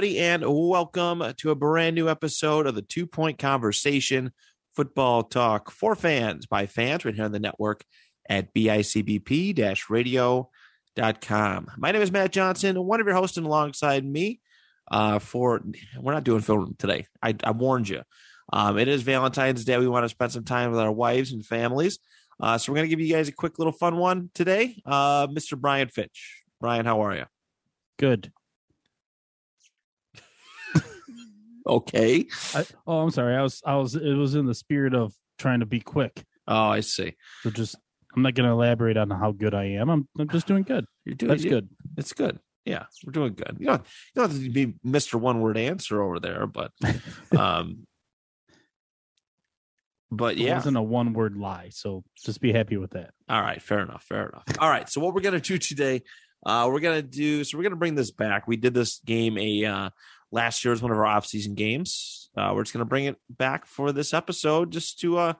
Everybody, and welcome to a brand new episode of the Two Point Conversation Football Talk for fans by fans right here on the network at bicbp radio.com. My name is Matt Johnson, one of your hosts, and alongside me uh, for we're not doing film today. I, I warned you. Um, it is Valentine's Day. We want to spend some time with our wives and families. Uh, so we're going to give you guys a quick little fun one today. Uh, Mr. Brian Fitch. Brian, how are you? Good. Okay. I, oh, I'm sorry. I was, I was, it was in the spirit of trying to be quick. Oh, I see. So just, I'm not going to elaborate on how good I am. I'm, I'm just doing good. You're doing That's you- good. It's good. Yeah, we're doing good. You don't, you don't have to be Mr. One Word Answer over there, but um but It wasn't a one word lie. So just be happy with that. All right, fair enough, fair enough. All right, so what we're gonna do today, uh, we're gonna do so we're gonna bring this back. We did this game a uh last year was one of our off-season games. Uh, we're just gonna bring it back for this episode just to uh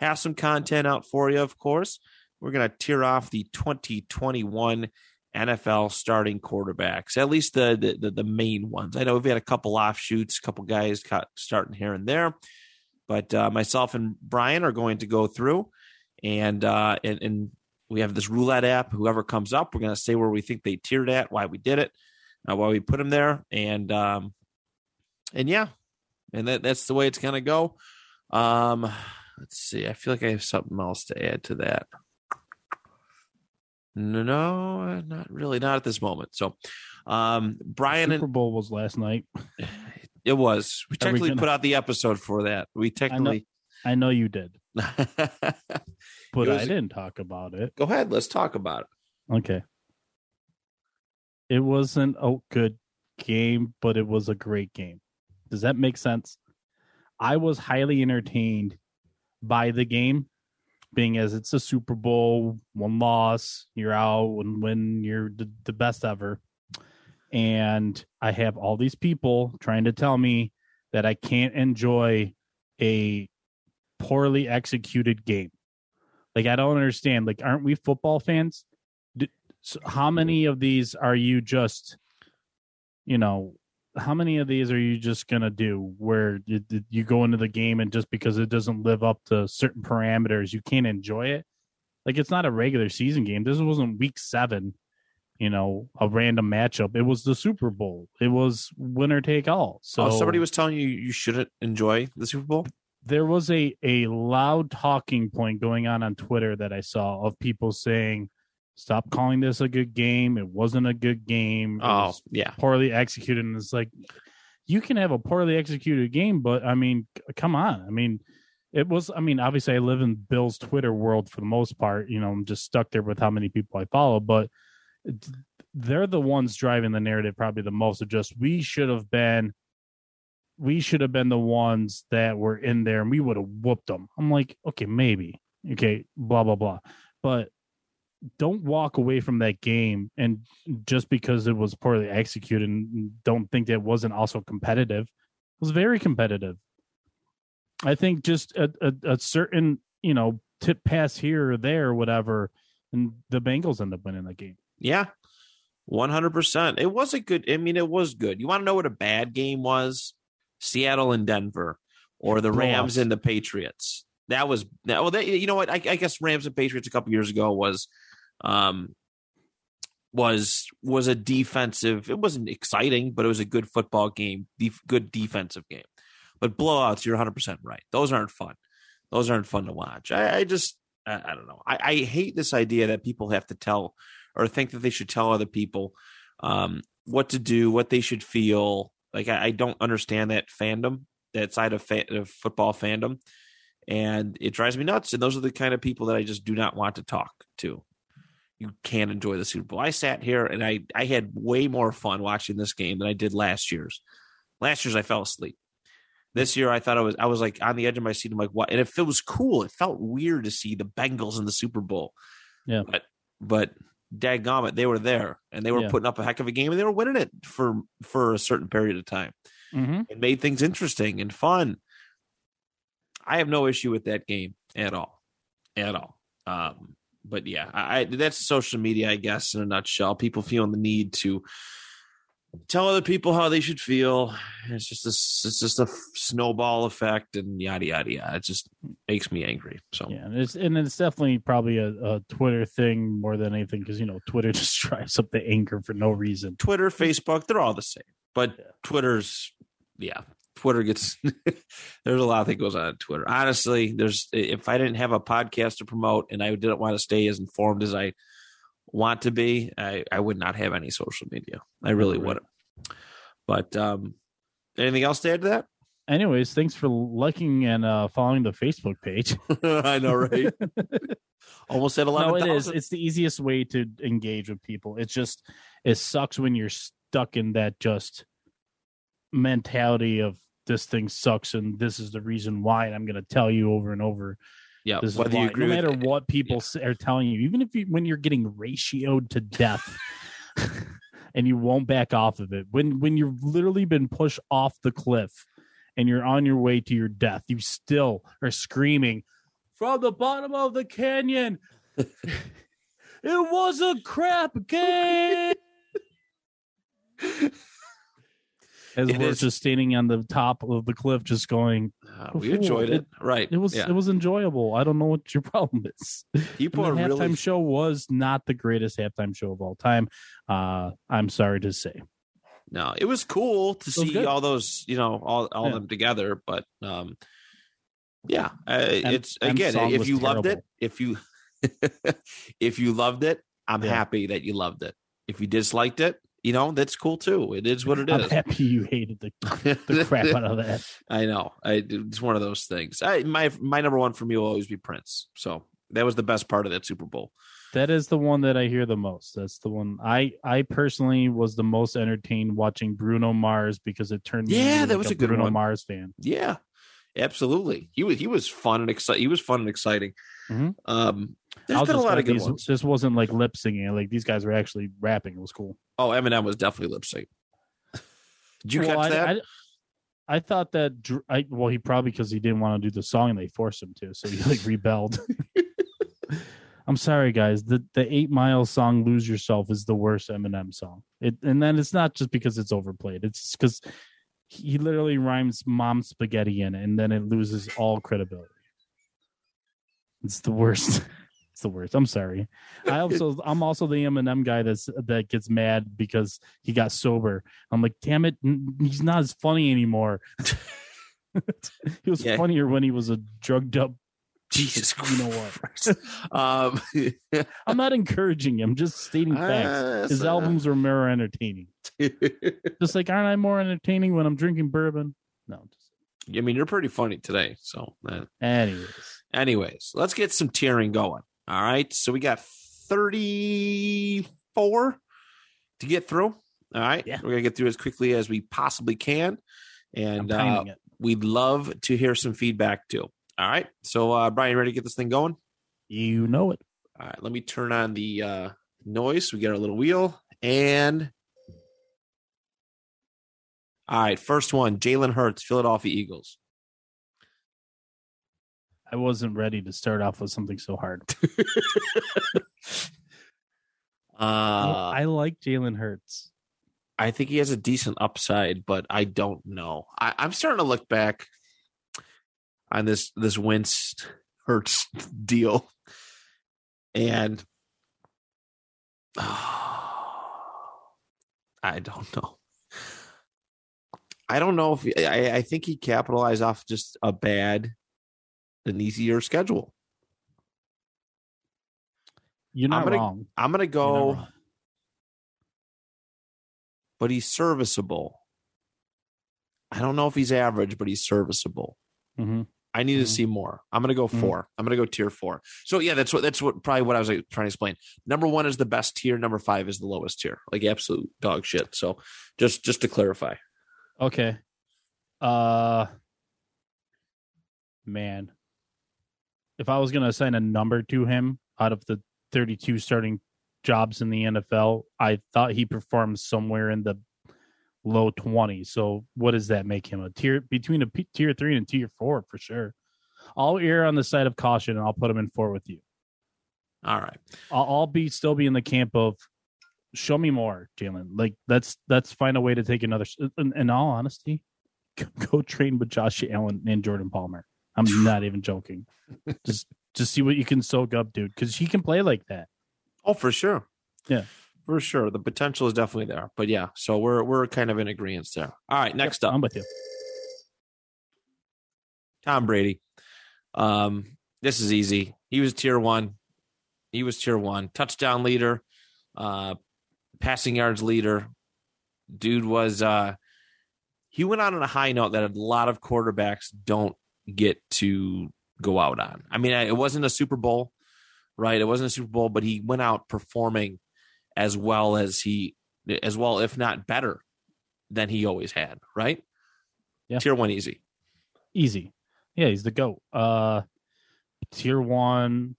have some content out for you, of course. We're gonna tear off the 2021 NFL starting quarterbacks, at least the the, the, the main ones. I know we've had a couple offshoots, a couple guys cut, starting here and there, but uh, myself and Brian are going to go through and uh, and, and we have this roulette app. Whoever comes up, we're going to say where we think they tiered at, why we did it, uh, why we put them there, and um, and yeah, and that that's the way it's to go. Um, let's see. I feel like I have something else to add to that. No, no, not really, not at this moment. So, um, Brian Super and Bowl was last night. it was we technically gonna- put out the episode for that. We technically. I know you did, but It I didn't talk about it. Go ahead. Let's talk about it. Okay. It wasn't a good game, but it was a great game. Does that make sense? I was highly entertained by the game, being as it's a Super Bowl, one loss, you're out, and when you're the, the best ever. And I have all these people trying to tell me that I can't enjoy a poorly executed game. Like, I don't understand. Like, aren't we football fans? So how many of these are you just you know how many of these are you just gonna do where you, you go into the game and just because it doesn't live up to certain parameters you can't enjoy it? Like it's not a regular season game. This wasn't week seven you know a random matchup. It was the super bowl. It was winner take all. So oh, somebody was telling you you shouldn't enjoy the Super Bowl. there was a a loud talking point going on on Twitter that I saw of people saying, "Stop calling this a good game. It wasn't a good game. It Oh, yeah. poorly executed." And it's like, you can have a poorly executed game, but I mean, come on. I mean, it was. I mean, obviously, I live in Bills Twitter world for the most part. You know, I'm just stuck there with how many people I follow, but they're the ones driving the narrative probably the most. Of just we should have been we should have been the ones that were in there and we would have whooped them. I'm like, okay, maybe. Okay, blah, blah, blah. But don't walk away from that game and just because it was poorly executed and don't think that wasn't also competitive. It was very competitive. I think just a, a, a certain, you know, tip pass here or there or whatever, and the Bengals end up winning the game. Yeah. 100%. It was a good, I mean, it was good. You want to know what a bad game was? Seattle and Denver or the Rams Blowouts. and the Patriots. That was, that, well, you know what? I, I guess Rams and Patriots a couple years ago was, um, was was a defensive. It wasn't exciting, but it was a good football game, def, good defensive game. But blowouts, you're 100 percent right. Those aren't fun. Those aren't fun to watch. I, I just, I, I don't know. I, I hate this idea that people have to tell or think that they should tell other people um, what to do, what they should feel, Like I, I don't understand that fandom, that side of, fa- of football fandom, and it drives me nuts. And those are the kind of people that I just do not want to talk to. You can't enjoy the Super Bowl. I sat here and I I had way more fun watching this game than I did last year's. Last year's I fell asleep. This year I thought I was I was like on the edge of my seat. I'm like, what? And if it was cool, it felt weird to see the Bengals in the Super Bowl. Yeah. But but dadgum it, they were there and they were Yeah. putting up a heck of a game and they were winning it for for a certain period of time. Mm-hmm. It made things interesting and fun. I have no issue with that game at all, at all. Um, but yeah, I, I that's social media, I guess, in a nutshell. People feeling the need to tell other people how they should feel. It's just this, it's just a snowball effect, and yada yada yada. It just makes me angry. So Yeah, and it's and it's definitely probably a, a Twitter thing more than anything because you know Twitter just drives up the anger for no reason. Twitter, Facebook, they're all the same. But Yeah. Twitter's, yeah, Twitter gets. there's a lot that goes on on Twitter. Honestly, there's if I didn't have a podcast to promote and I didn't want to stay as informed as I want to be, I I would not have any social media. I really Right. wouldn't. But um, anything else to add to that? Anyways, thanks for liking and uh, following the Facebook page. I know, right? Almost at eleven no, it is. It's the easiest way to engage with people. It's just it sucks when you're stuck in that just mentality of this thing sucks and this is the reason why, and I'm going to tell you over and over. Yeah, This is whether why. you agree no matter it, what people say, are telling you, even if you when you're getting ratioed to death. And you won't back off of it. When when you've literally been pushed off the cliff and you're on your way to your death, you still are screaming from the bottom of the canyon. it was a crap game. As It we're is- just standing on the top of the cliff, just going, uh, we enjoyed it. right? it was Yeah. it was enjoyable. I don't know what your problem is. People are the halftime really show was not the greatest halftime show of all time. Uh, I'm sorry to say. No, it was cool to was see good. all those, you know, all all Yeah. them together. But um, yeah, uh, it's again, if you loved it, if you if you loved it, I'm Yeah. happy that you loved it. If you disliked it, you know, that's cool too. It is what it I'm is. happy you hated the, the crap out of that. I know. I, it's one of those things. I, my my number one for me will always be Prince. So that was the best part of that Super Bowl. That is the one that I hear the most. That's the one I I personally was the most entertained watching Bruno Mars because it turned me Yeah, into, that like, was a good Bruno one. Mars fan. Yeah, absolutely. He was he was fun and exciting. He was fun and exciting. Mhm. Um, there's been a lot of good these, ones. This wasn't like lip singing. Like these guys were actually rapping. It was cool. Oh, Eminem was definitely lip sync. Did you Well, catch I, that? I, I thought that I well he probably because he didn't want to do the song and they forced him to, so he like rebelled. I'm sorry, guys. The the Eight Mile song "Lose Yourself" is the worst Eminem song. It and then it's not just because it's overplayed. It's because he literally rhymes "mom spaghetti" in it, and then it loses all credibility. It's the worst. It's the worst. I'm sorry. I also I'm also the Eminem guy that's that gets mad because he got sober. I'm like, damn it, he's not as funny anymore. he was Yeah. funnier when he was a drugged up. Jesus You know what? Um, I'm not encouraging him, just stating facts. uh, His so- albums are more entertaining. Just like, aren't I more entertaining when I'm drinking bourbon? No. Just, I mean, you're pretty funny today. So, uh, anyways, anyways, let's get some tearing going. All right. So we got 34 to get through. All right. Yeah. We're going to get through as quickly as we possibly can. And uh, we'd love to hear some feedback too. All right. So, uh, Brian, ready to get this thing going? You know it. All right, let me turn on the uh, noise. We got our little wheel and. All right, first one Jalen Hurts, Philadelphia Eagles. I wasn't ready to start off with something so hard. Uh, I like Jalen Hurts. I think he has a decent upside, but I don't know. I, I'm starting to look back on this this Wentz Hurts deal, and I don't know. I don't know if I, I think he capitalized off just a bad, an easier schedule. You're not gonna wrong. I'm gonna go, but he's serviceable. I don't know if he's average, but he's serviceable. hmm I need to Mhm. see more. I'm gonna go Mhm. 4 I'm gonna go tier four. So yeah, that's what that's what probably what I was like, trying to explain. Number one is the best tier. Number five is the lowest tier, like absolute dog shit. So just just to clarify, Okay. Uh man. If I was going to assign a number to him out of the 32 starting jobs in the NFL, I thought he performed somewhere in the low 20s. So what does that make him? A tier between a P- tier 3 and tier 4 for sure. I'll err on the side of caution and I'll put him in 4 with you. all right. I'll, I'll be still be in the camp of show me more, Jalen. Like let's let's find a way to take another. In, in all honesty, go train with Josh Allen and Jordan Palmer. I'm not even joking. Just just see what you can soak up, dude, because he can play like that. Oh, for sure. Yeah. for sure. The potential is definitely there. But yeah, so we're we're kind of in agreement there. All right, next up. I'm with you. Tom Brady. Um, this is easy. He was tier one. He was tier one. Touchdown leader, uh, passing yards leader. Dude was uh he went out on a high note that a lot of quarterbacks don't get to go out on. I mean, it wasn't a Super Bowl, right? It wasn't a Super Bowl, but he went out performing as well as he as well, if not better than he always had, right? Yeah. Tier one easy. Easy. Yeah, he's the goat. Uh tier one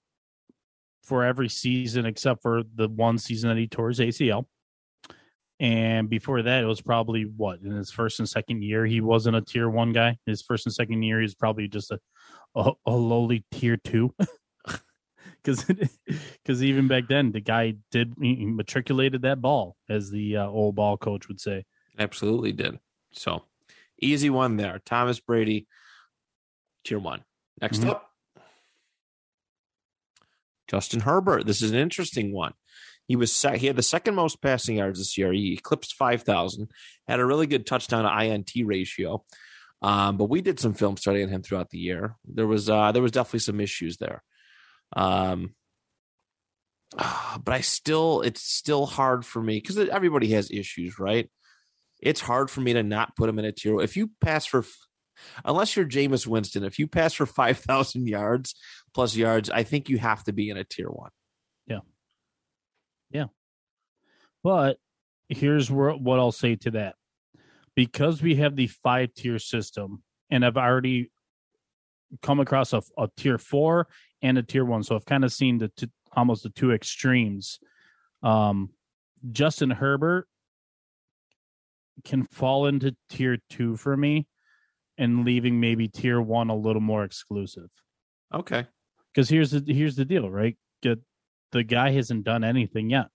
for every season except for the one season that he tore his ACL. And before that, it was probably what in his first and second year, he wasn't a tier one guy. His first and second year, he's probably just a a, a lowly tier two. Because because even back then, the guy did matriculated that ball, as the uh, old ball coach would say. Absolutely did. So easy one there. Thomas Brady, tier one. Next Mhm. up, Justin Herbert. This is an interesting one. He was he had the second most passing yards this year. He eclipsed five thousand. Had a really good touchdown to INT ratio. Um, but we did some film study on him throughout the year. There was uh, there was definitely some issues there. Um, but I still it's still hard for me because everybody has issues, right? It's hard for me to not put him in a tier. If you pass for, unless you're Jameis Winston, if you pass for five thousand yards plus yards, I think you have to be in a tier one. But here's where, what I'll say to that. Because we have the five tier system, and I've already come across a, a tier four and a tier one, so I've kind of seen the two, almost the two extremes. Um, Justin Herbert can fall into tier two for me, and leaving maybe tier one a little more exclusive. Okay. Because here's the here's the deal, right? The, the guy hasn't done anything yet.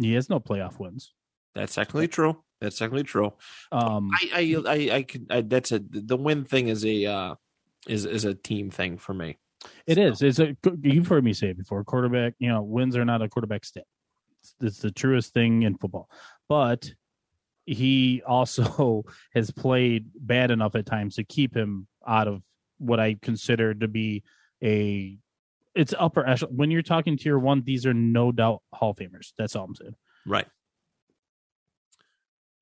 He has no playoff wins. That's technically true. That's technically true. Um, I I I, I could I, that's a the win thing is a uh is is a team thing for me. it is. It's a. You've heard me say it before. Quarterback, you know, wins are not a quarterback stat. It's, it's the truest thing in football. But he also has played bad enough at times to keep him out of what I consider to be a. It's upper echelon. When you're talking tier one, these are no doubt Hall of Famers. That's all I'm saying. Right.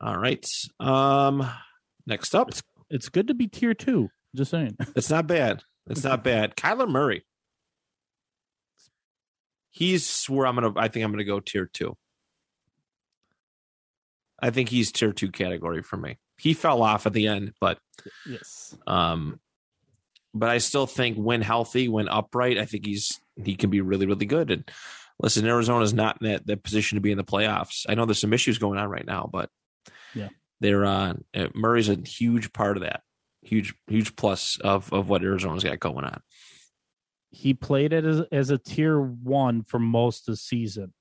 All right. Um next up. It's good to be tier two. Just saying. It's not bad. It's not bad. Kyler Murray. He's where I'm gonna I think I'm gonna go tier two. I think he's tier two category for me. He fell off at the end, but Yes. um but I still think when healthy, when upright, I think he's he can be really, really good. And listen, Arizona's not in that, that position to be in the playoffs. I know there's some issues going on right now, but Yeah. they're uh Murray's a huge part of that. Huge, huge plus of of what Arizona's got going on. he played it as, as a tier one for most of the season,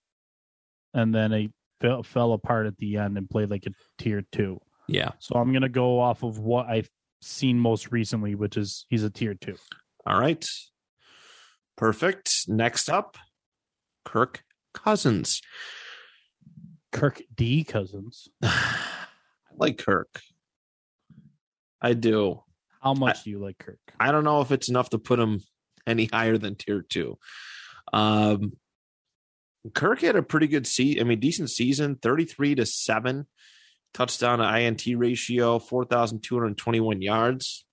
and then he fell, fell apart at the end and played like a tier two. Yeah. So I'm gonna go off of what I've seen most recently, which is he's a tier two. All right. Perfect. Next up, Kirk Cousins. Kirk D Cousins. I like Kirk. I do. How much do you like Kirk? I don't know if it's enough to put him any higher than tier two. Um, Kirk had a pretty good season. I mean, decent season, 33 to 7 touchdown to INT ratio, 4,221 yards.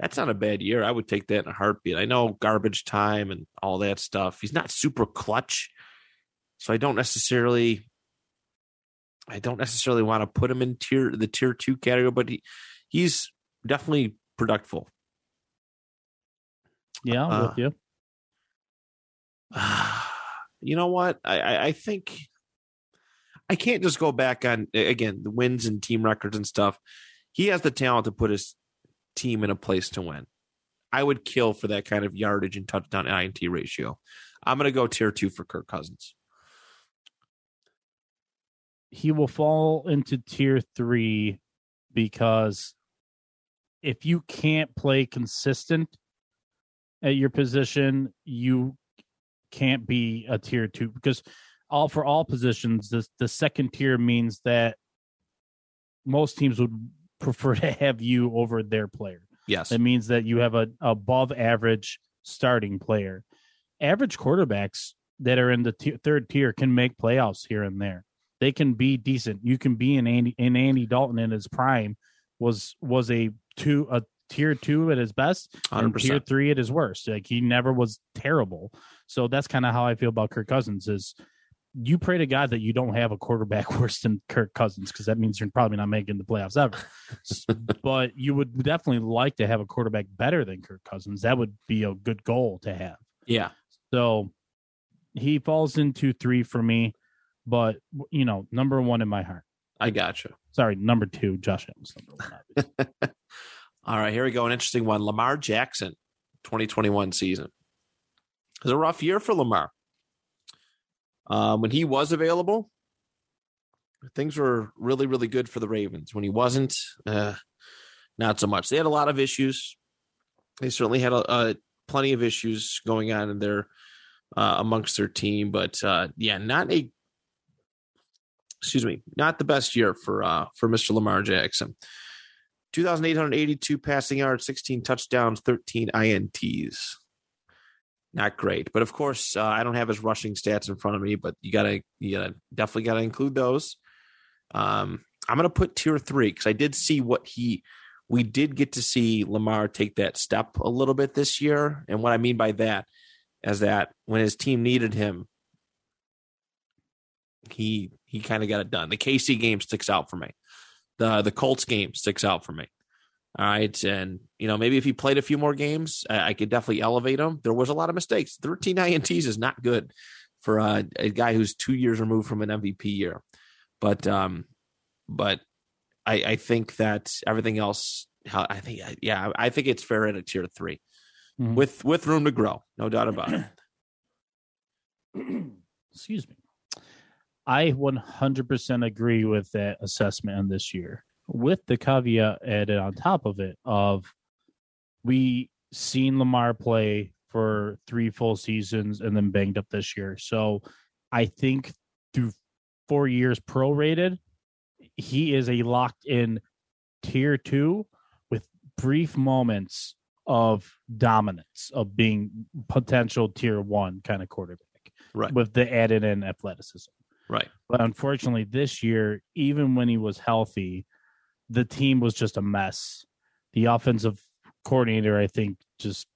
That's not a bad year. I would take that in a heartbeat. I know garbage time and all that stuff. He's not super clutch. So I don't necessarily I don't necessarily want to put him in tier the tier two category, but he, he's definitely productive. Yeah, I'm Uh, with you. you know what? I, I, I think I can't just go back on again the wins and team records and stuff. He has the talent to put his team in a place to win. I would kill for that kind of yardage and touchdown INT ratio. I'm going to go tier two for Kirk Cousins. He will fall into tier three because if you can't play consistent at your position, you can't be a tier two because all for all positions, the the second tier means that most teams would prefer to have you over their player. Yes. That means that you have a above average starting player. Average quarterbacks that are in the t- third tier can make playoffs here and there. They can be decent. You can be in Andy in Andy Dalton in his prime was was a two a tier two at his best and tier three at his worst. Like he never was terrible. So that's kind of how I feel about Kirk Cousins is you pray to God that you don't have a quarterback worse than Kirk Cousins because that means you're probably not making the playoffs ever. but you would definitely like to have a quarterback better than Kirk Cousins. That would be a good goal to have. Yeah. So he falls into three for me, but you know, number one in my heart. I got you. Sorry, number two, Josh Allen's number one. All right, here we go. An interesting one. Lamar Jackson, 2021 season. It was a rough year for Lamar. Um, when he was available, things were really, really good for the Ravens. When he wasn't, uh, not so much. They had a lot of issues. They certainly had a, a plenty of issues going on in their uh, amongst their team, but uh, yeah, not a excuse me, not the best year for uh, for Mr. Lamar Jackson. 2,882 passing yards, 16 touchdowns, 13 INTs. Not great, but of course, uh, I don't have his rushing stats in front of me. But you gotta, you gotta definitely gotta include those. Um, I'm gonna put tier three because I did see what he, we did get to see Lamar take that step a little bit this year, and what I mean by that is that when his team needed him, he he kind of got it done. The KC game sticks out for me. The the Colts game sticks out for me. All right, and you know maybe if he played a few more games, I, I could definitely elevate him. There was a lot of mistakes. Thirteen ints is not good for uh, a guy who's two years removed from an MVP year. But um, but I I think that everything else, I think yeah, I think it's fair at a tier 3 Mhm. with with room to grow, no doubt about it. Excuse me. I 100% agree with that assessment on this year, with the caveat added on top of it of we seen Lamar play for three full seasons and then banged up this year. So I think through four years prorated, he is a locked in tier two with brief moments of dominance of being potential tier one kind of quarterback Right. with the added in athleticism. Right. But unfortunately, this year, even when he was healthy, the team was just a mess. The offensive coordinator, I think, just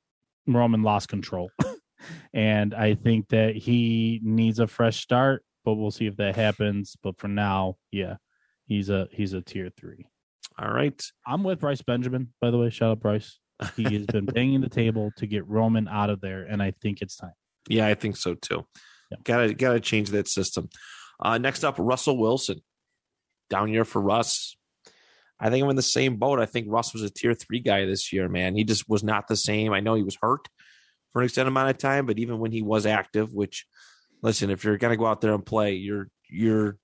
Roman lost control. and I think that he needs a fresh start, but we'll see if that happens. But for now, yeah, he's a he's a tier three. All right. I'm with Bryce Benjamin, by the way. Shout out Bryce. He has been banging the table to get Roman out of there, and I think it's time. Yeah, I think so too. Yeah. Gotta gotta change that system. Uh, next up, Russell Wilson. Down year for Russ. I think I'm in the same boat. I think Russ was a tier three guy this year, man. He just was not the same. I know he was hurt for an extended amount of time, but even when he was active, which listen, if you're gonna go out there and play, you're you're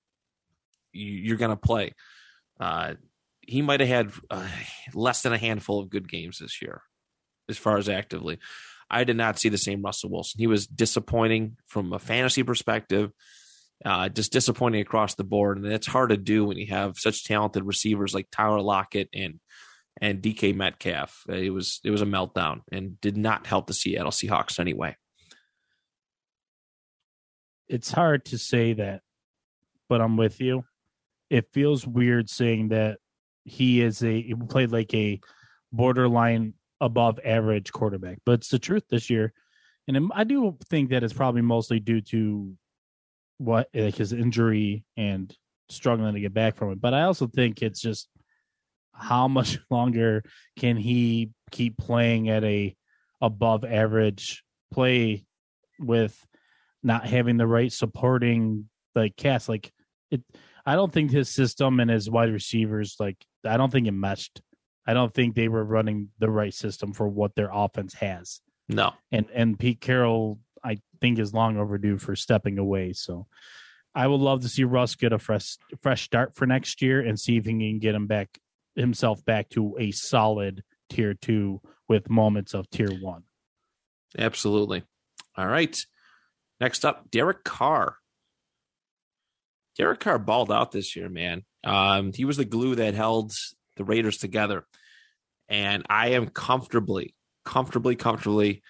you're gonna play. Uh, he might have had uh, less than a handful of good games this year, as far as actively. I did not see the same Russell Wilson. He was disappointing from a fantasy perspective, uh, just disappointing across the board, and it's hard to do when you have such talented receivers like Tyler Lockett and and DK Metcalf. It was it was a meltdown and did not help the Seattle Seahawks anyway. it's hard to say that, but I'm with you. it feels weird saying that he is a he played like a borderline above average quarterback, but it's the truth this year. And I do think that it's probably mostly due to what like his injury and struggling to get back from it. But I also think it's just how much longer can he keep playing at a above average play with not having the right supporting like cast like it I don't think his system and his wide receivers like I don't think it meshed. I don't think they were running the right system for what their offense has. No. And and Pete Carroll think is long overdue for stepping away. So I would love to see Russ get a fresh fresh start for next year and see if he can get him back himself back to a solid tier two with moments of tier one. Absolutely. All right. Next up, Derek Carr. Derek Carr balled out this year, man. Um, he was the glue that held the Raiders together. And I am comfortably, comfortably, comfortably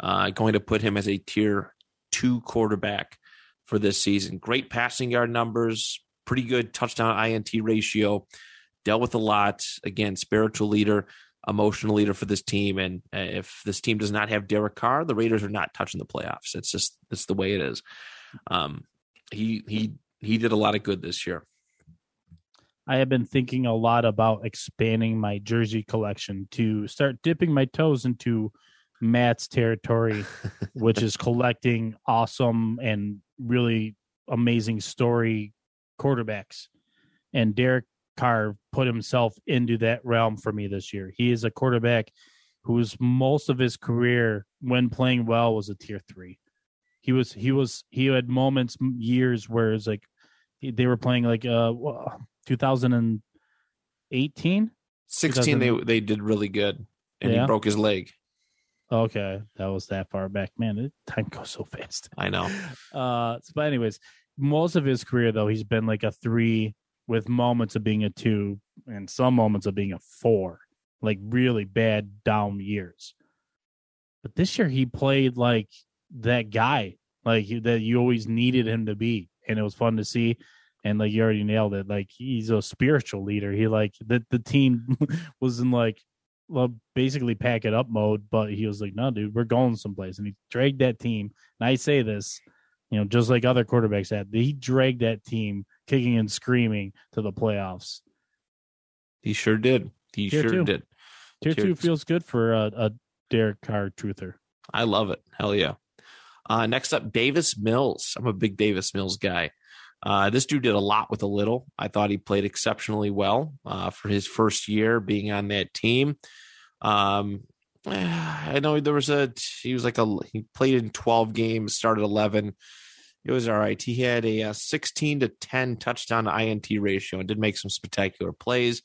uh, going to put him as a tier two quarterback for this season. Great passing yard numbers, pretty good touchdown INT ratio, dealt with a lot. Again, spiritual leader, emotional leader for this team. And uh, if this team does not have Derek Carr, the Raiders are not touching the playoffs. It's just it's the way it is. Um, he he he did a lot of good this year. I have been thinking a lot about expanding my jersey collection to start dipping my toes into Matt's territory, which is collecting awesome and really amazing story quarterbacks. And Derek Carr put himself into that realm for me this year. He is a quarterback whose most of his career, when playing well, was a tier three. He was he was he had moments, years where it's like they were playing like uh 2018 16 they they did really good and Yeah. he broke his leg okay that was that far back. Man it, time goes so fast. I know. Uh but anyways most of his career though he's been like a three with moments of being a two and some moments of being a four like really bad down years. But this year he played like that guy like that you always needed him to be and it was fun to see. And like you already nailed it. Like he's a spiritual leader. He like the, the team was in like well, basically pack it up mode, but he was like, "No, dude, we're going someplace," and he dragged that team. And I say this, you know, just like other quarterbacks had, he dragged that team kicking and screaming to the playoffs. he sure did he Tier sure two. did Tier Tier two feels good for a, a Derek Carr truther. I love it. Hell yeah. Uh, next up, Davis Mills. I'm a big Davis Mills guy. Uh, this dude did a lot with a little. I thought he played exceptionally well uh, for his first year being on that team. Um, I know there was a he was like a he played in 12 games, started 11. It was all right. He had a, uh 16 to 10 touchdown to INT ratio and did make some spectacular plays.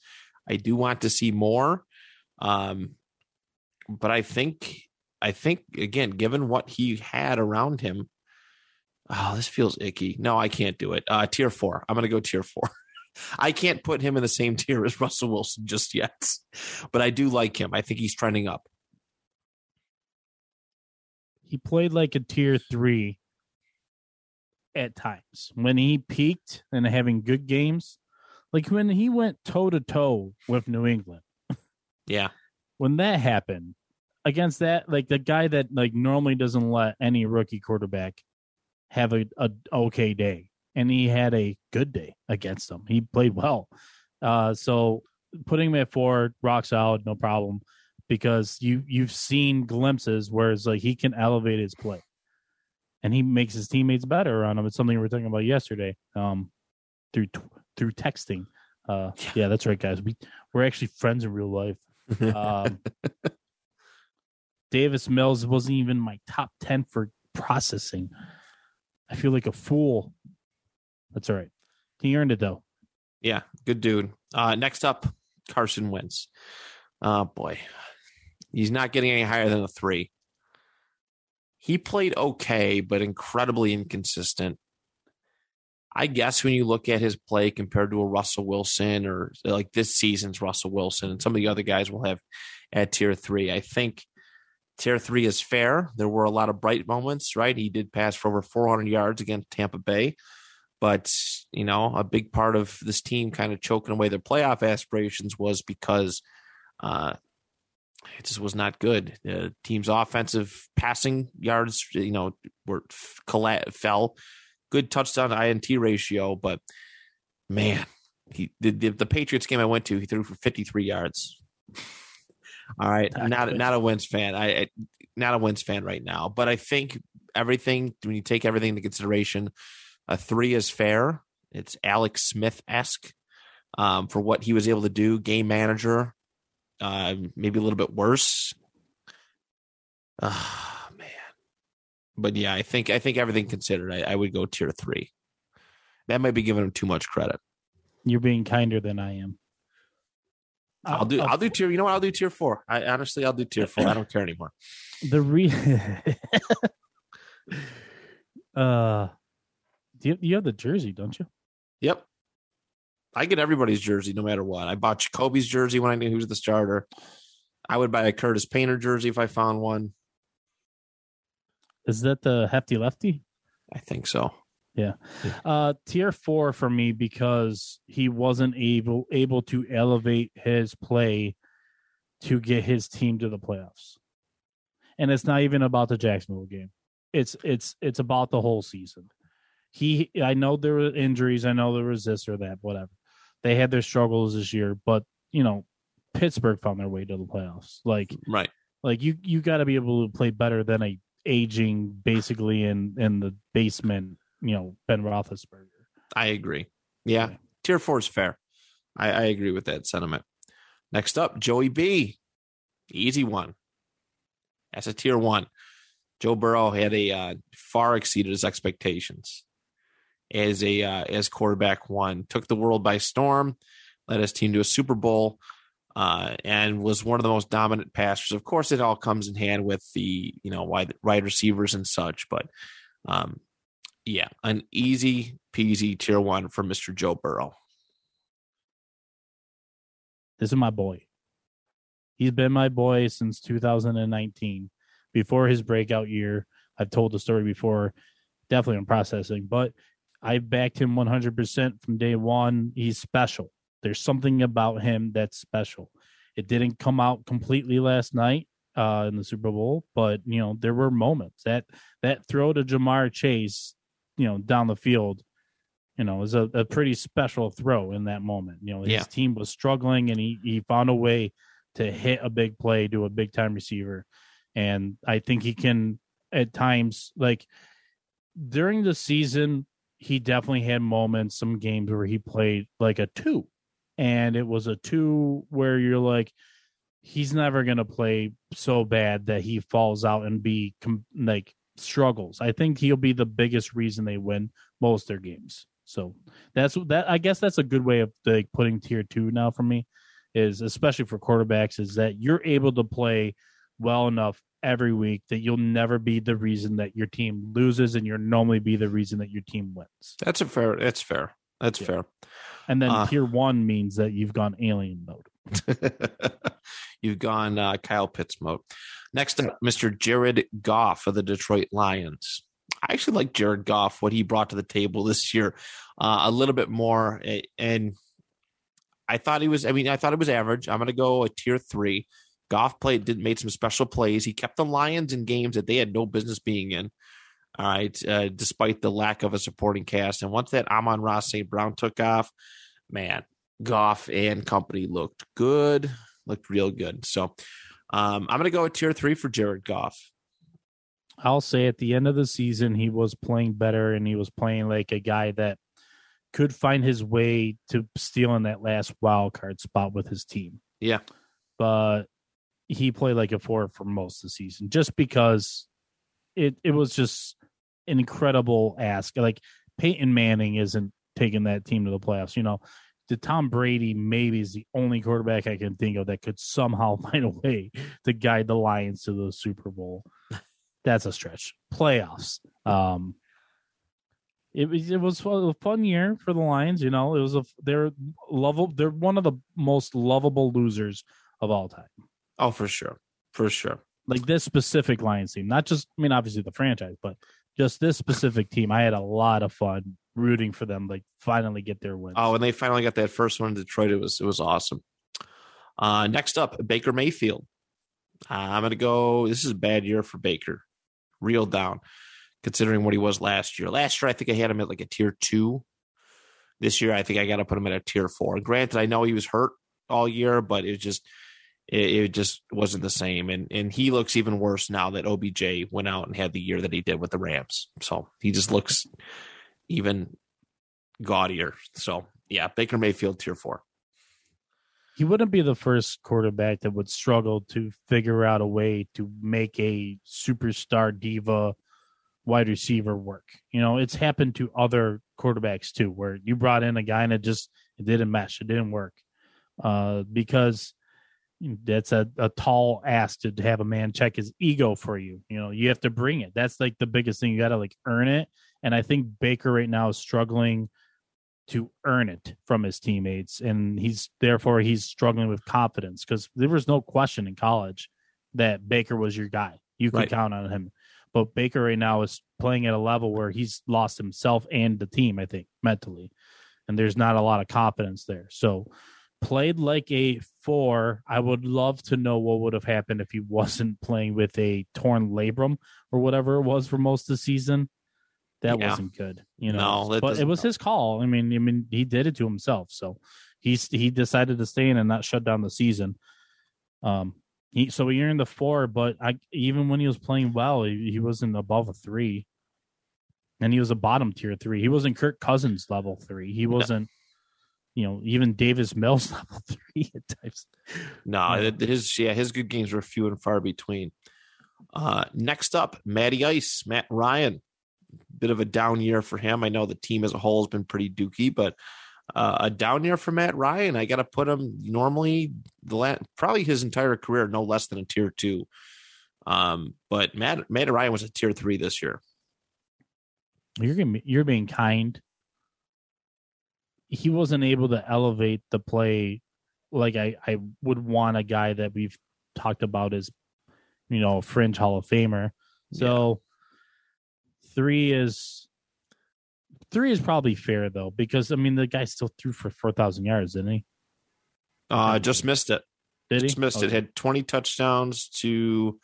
I do want to see more. Um, but I think I think again, given what he had around him, oh, this feels icky. No, I can't do it. Uh, tier four. I'm gonna go tier four. I can't put him in the same tier as Russell Wilson just yet, but I do like him. I think he's trending up. He played like a tier three at times when he peaked and having good games, like when he went toe to toe with New England. Yeah, when that happened against that like the guy that like normally doesn't let any rookie quarterback have a, a okay day. And he had a good day against them he played well. Uh so putting him at four rock solid no problem. Because you you've seen glimpses where it's like he can elevate his play. And he makes his teammates better around him. It's something we were talking about yesterday um through through texting. Uh Yeah. yeah that's right guys. We we're actually friends in real life. Um, Davis Mills wasn't even my top 10 for processing. I feel like a fool. That's all right. He earned it though. yeah, good dude. Uh, next up, Carson Wentz. Oh boy, he's not getting any higher than a three. He played okay, but incredibly inconsistent. I guess when you look at his play compared to a Russell Wilson or like this season's Russell Wilson and some of the other guys will have at tier three, I think tier three is fair. There were a lot of bright moments, right? He did pass for over 400 yards against Tampa Bay. But you know, a big part of this team kind of choking away their playoff aspirations was because uh, it just was not good. The team's offensive passing yards, you know, were fell. Good touchdown to INT ratio, but man, he the, the Patriots game I went to, he threw for 53 yards. All right, Not not not a Wentz fan. I, I not a Wentz fan right now, but I think everything when you take everything into consideration, a three is fair. It's Alex Smith esque um, for what he was able to do. Game manager, uh, maybe a little bit worse. Ah man, but yeah, I think I think everything considered, I, I would go tier three. That might be giving him too much credit. You're being kinder than I am. I'll do I'll do tier. You know what? I'll do tier four. I honestly I'll do tier four. I don't care anymore. the re. uh, do you, you have the jersey, don't you? Yep. I get everybody's jersey no matter what. I bought Jacoby's jersey when I knew he was the starter. I would buy a Curtis Painter jersey if I found one. Is that the hefty lefty? I think so. Uh, tier four for me because he wasn't able able to elevate his play to get his team to the playoffs. And it's not even about the Jacksonville game. It's it's it's about the whole season. He I know there were injuries, I know there was this or that, whatever. They had their struggles this year, but you know, Pittsburgh found their way to the playoffs. Like Right. like you you got to be able to play better than a aging basically in in the basement, you know, Ben Roethlisberger. I agree. Yeah. Yeah. Tier four is fair. I, I agree with that sentiment. Next up, Joey B. Easy one. That's a tier one. Joe Burrow had a uh, far exceeded his expectations as a uh, as quarterback one. Took the world by storm, led his team to a Super Bowl, uh, and was one of the most dominant passers. Of course, it all comes in hand with the you know wide wide receivers and such, but um, yeah, an easy peasy tier one for Mr. Joe Burrow. This is my boy. He's been my boy since 2019. Before his breakout year, I've told the story before. Definitely on processing, but I backed him 100% from day one. He's special. There's something about him that's special. It didn't come out completely last night uh, in the Super Bowl, but you know there were moments that that throw to Ja'Marr Chase, you know, down the field, you know, is a, a pretty special throw in that moment. You know, his Yeah. team was struggling, and he he found a way to hit a big play to a big time receiver, and I think he can at times like during the season he definitely had moments, some games where he played like a two, and it was a two where you're like, he's never gonna play so bad that he falls out and be com- like struggles. I think he'll be the biggest reason they win most of their games. So that's that. I guess that's a good way of like putting tier two now for me, is especially for quarterbacks, is that you're able to play well enough every week that you'll never be the reason that your team loses, and you'll normally be the reason that your team wins. That's a fair. That's fair. That's Yeah. fair. And then Uh. tier one means that you've gone alien mode. You've gone uh, Kyle Pitts mode. Next up, Mr. Jared Goff of the Detroit Lions. I actually like Jared Goff, what he brought to the table this year, uh, a little bit more. And I thought he was, I mean, I thought it was average. I'm going to go a tier three. Goff played, did made some special plays. He kept the Lions in games that they had no business being in. All right, uh, despite the lack of a supporting cast. And once that Amon-Ra St. Brown took off, man, Goff and company looked good, looked real good. So um, I'm going to go with tier three for Jared Goff. I'll say at the end of the season, he was playing better and he was playing like a guy that could find his way to stealing that last wild card spot with his team. Yeah. But he played like a four for most of the season just because it, it was just an incredible ask. Like Peyton Manning isn't taking that team to the playoffs. You know, the Tom Brady maybe is the only quarterback I can think of that could somehow find a way to guide the Lions to the Super Bowl. That's a stretch. Playoffs. Um, it was it was a fun year for the Lions. You know, it was a they're lovable. They're one of the most lovable losers of all time. Oh, for sure. For sure. Like this specific Lions team, not just I mean obviously the franchise, but just this specific team. I had a lot of fun rooting for them like finally get their win. Oh, and they finally got that first one in Detroit. It was it was awesome. Uh, next up, Baker Mayfield. Uh, I'm to go. This is a bad year for Baker, real down, considering what he was last year. Last year, I think I had him at like a tier two. This year, I think I got to put him at a tier four. Granted, I know he was hurt all year, but it just it, it just wasn't the same. And and he looks even worse now that OBJ went out and had the year that he did with the Rams. So he just looks even gaudier. So yeah, Baker Mayfield tier four. he wouldn't be the first quarterback that would struggle to figure out a way to make a superstar diva wide receiver work. You know, it's happened to other quarterbacks too, where you brought in a guy and it just it didn't mesh, it didn't work, uh, because that's a, a tall ask to have a man check his ego for you. You know, you have to bring it. That's like the biggest thing. You got to like earn it. And I think Baker right now is struggling to earn it from his teammates and he's therefore he's struggling with confidence because there was no question in college that Baker was your guy. You could Right. count on him. But Baker right now is playing at a level where he's lost himself and the team, I think, mentally. And there's not a lot of confidence there. So played like a four. I would love to know what would have happened if he wasn't playing with a torn labrum or whatever it was for most of the season. That Yeah. wasn't good, you know. No, but it was help. his call. I mean, I mean, he did it to himself. So he's he decided to stay in and not shut down the season. Um, he so you're in the four, but I even when he was playing well, he, he wasn't above a three, and he was a bottom tier three. He wasn't Kirk Cousins level three. He wasn't, you know, even Davis Mills level three at times. No, his yeah, his good games were few and far between. Uh, next up, Matty Ice, Matt Ryan. Bit of a down year for him. I know the team as a whole has been pretty dookie, but uh, a down year for Matt Ryan. I got to put him normally the la- probably his entire career no less than a tier two. Um, but Matt Matt Ryan was a tier three this year. You're gonna be- you're being kind. He wasn't able to elevate the play like I I would want a guy that we've talked about as you know fringe Hall of Famer. So three is three is probably fair though because I mean the guy still threw for four thousand yards, didn't he? Uh, just missed it. Did he? Just missed it. Had 20 touchdowns to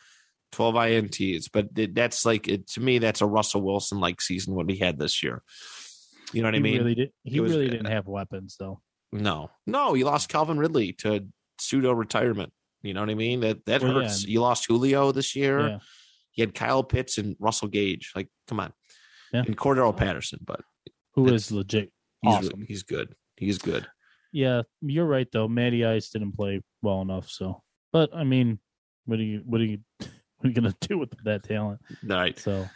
12 INTs, but it, that's like it, to me. That's a Russell Wilson like season what he had this year. You know what I mean? really did. He it was- really didn't have weapons though. no, no. You lost Calvin Ridley to pseudo retirement. You know what I mean? That that Well, yeah. hurts. You lost Julio this year. Yeah. You had Kyle Pitts and Russell Gage. Like, come on. Yeah. And Cordarrelle Patterson, but who is legit he's awesome. he's good. He's good. Yeah, you're right though. Matty Ice didn't play well enough, so. But I mean, what are you what are you what are you gonna do with that talent? Right. So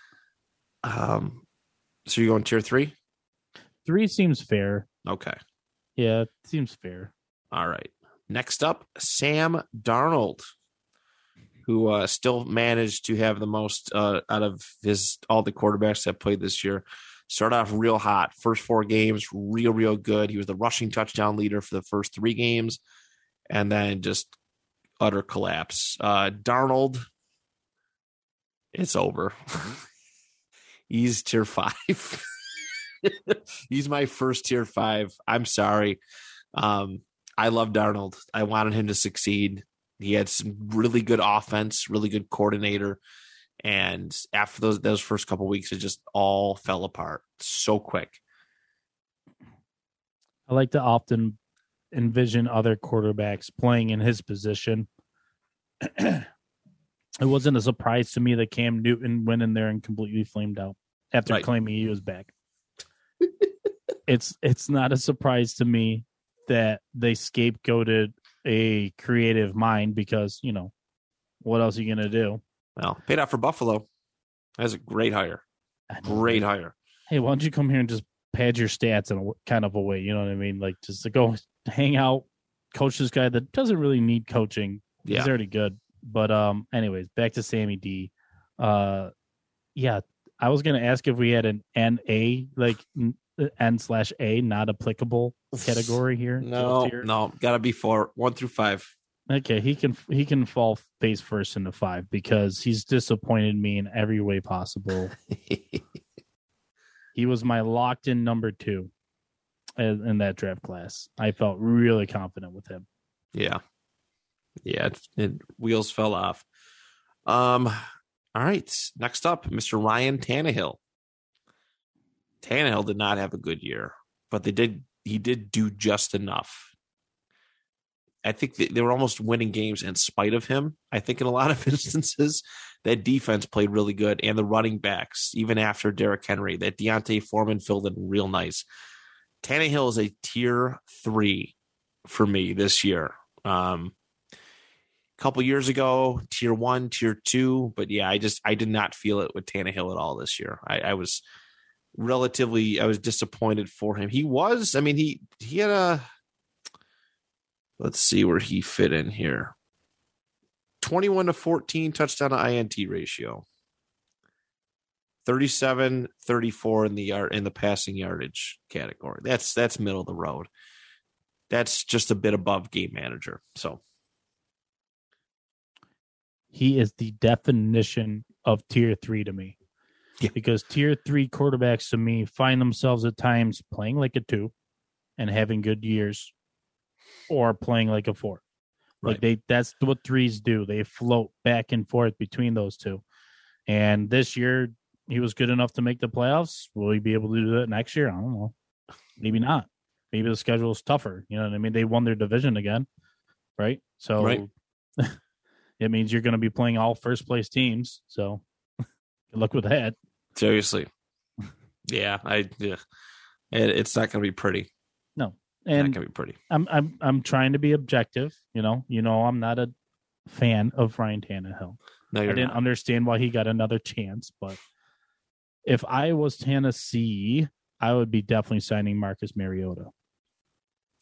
Um. So you're going tier three? three seems fair. Okay. Yeah, it seems fair. All right. Next up, Sam Darnold, who uh, still managed to have the most uh, out of his all the quarterbacks that played this year. Started off real hot. First four games, real, real good. He was the rushing touchdown leader for the first three games, and then just utter collapse. Uh, Darnold, it's over. He's tier five. He's my first tier five. I'm sorry. Um, I love Darnold. I wanted him to succeed. He had some really good offense, really good coordinator. And after those those first couple weeks, it just all fell apart so quick. I like to often envision other quarterbacks playing in his position. it wasn't a surprise to me that Cam Newton went in there and completely flamed out after Right. claiming he was back. it's it's not a surprise to me that they scapegoated a creative mind because you know what else are you gonna do? Well, paid out for Buffalo. That's a great hire. Great hire. Hey, why don't you come here and just pad your stats in a kind of a way? You know what I mean? Like just to go hang out, coach this guy that doesn't really need coaching. Yeah. He's already good. But um, anyways, back to Sammy D. Uh, yeah, I was gonna ask if we had an NA like n- slash A not applicable category here. No, no, gotta be four, one through five. Okay, he can he can fall face first into five because he's disappointed me in every way possible. He was my locked in number two in, in that draft class. I felt really confident with him. Yeah. Yeah, it, it wheels fell off. Um all right, next up, Mr. Ryan Tannehill. Tannehill did not have a good year, but they did he did do just enough. I think they, were almost winning games in spite of him. I think in a lot of instances, that defense played really good, and the running backs, even after Derrick Henry, that D'Onta Foreman filled in real nice. Tannehill is a tier three for me this year. Um, a couple years ago, tier one, tier two, but yeah, I just I did not feel it with Tannehill at all this year. I, I was relatively I was disappointed for him. He was, I mean, he he had a let's see where he fit in here. 21 to 14 touchdown to INT ratio. 37 34 in the yard in the passing yardage category. That's that's middle of the road. That's just a bit above game manager. So he is the definition of tier three to me. Yeah. Because tier three quarterbacks to me find themselves at times playing like a two and having good years or playing like a four. Like they that's what threes do. They float back and forth between those two. And this year he was good enough to make the playoffs. Will he be able to do that next year? I don't know. Maybe not. Maybe the schedule is tougher. You know what I mean? They won their division again. Right? So Right. it means you're going to be playing all first place teams. So good luck with that. seriously. Yeah, I yeah. It, it's not going to be pretty. No. It's not And going to be pretty. I'm I'm I'm trying to be objective. You know, you know, I'm not a fan of Ryan Tannehill. No, I didn't not. understand why he got another chance, but if I was Tennessee, I would be definitely signing Marcus Mariota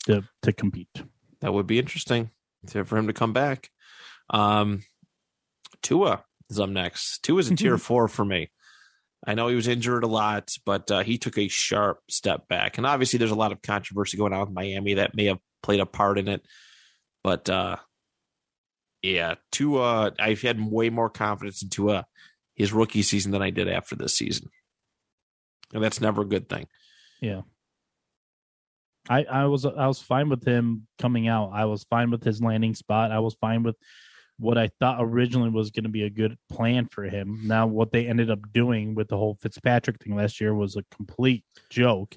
to to compete. That would be interesting to, for him to come back. Um, Tua is up next. Tua is a tier four for me. I know he was injured a lot, but uh, he took a sharp step back. And obviously, there's a lot of controversy going on with Miami that may have played a part in it. But uh, yeah, Tua, I've had way more confidence in Tua his rookie season than I did after this season. And that's never a good thing. Yeah. I I was I was fine with him coming out. I was fine with his landing spot. I was fine with what I thought originally was going to be a good plan for him. Now, what they ended up doing with the whole Fitzpatrick thing last year was a complete joke.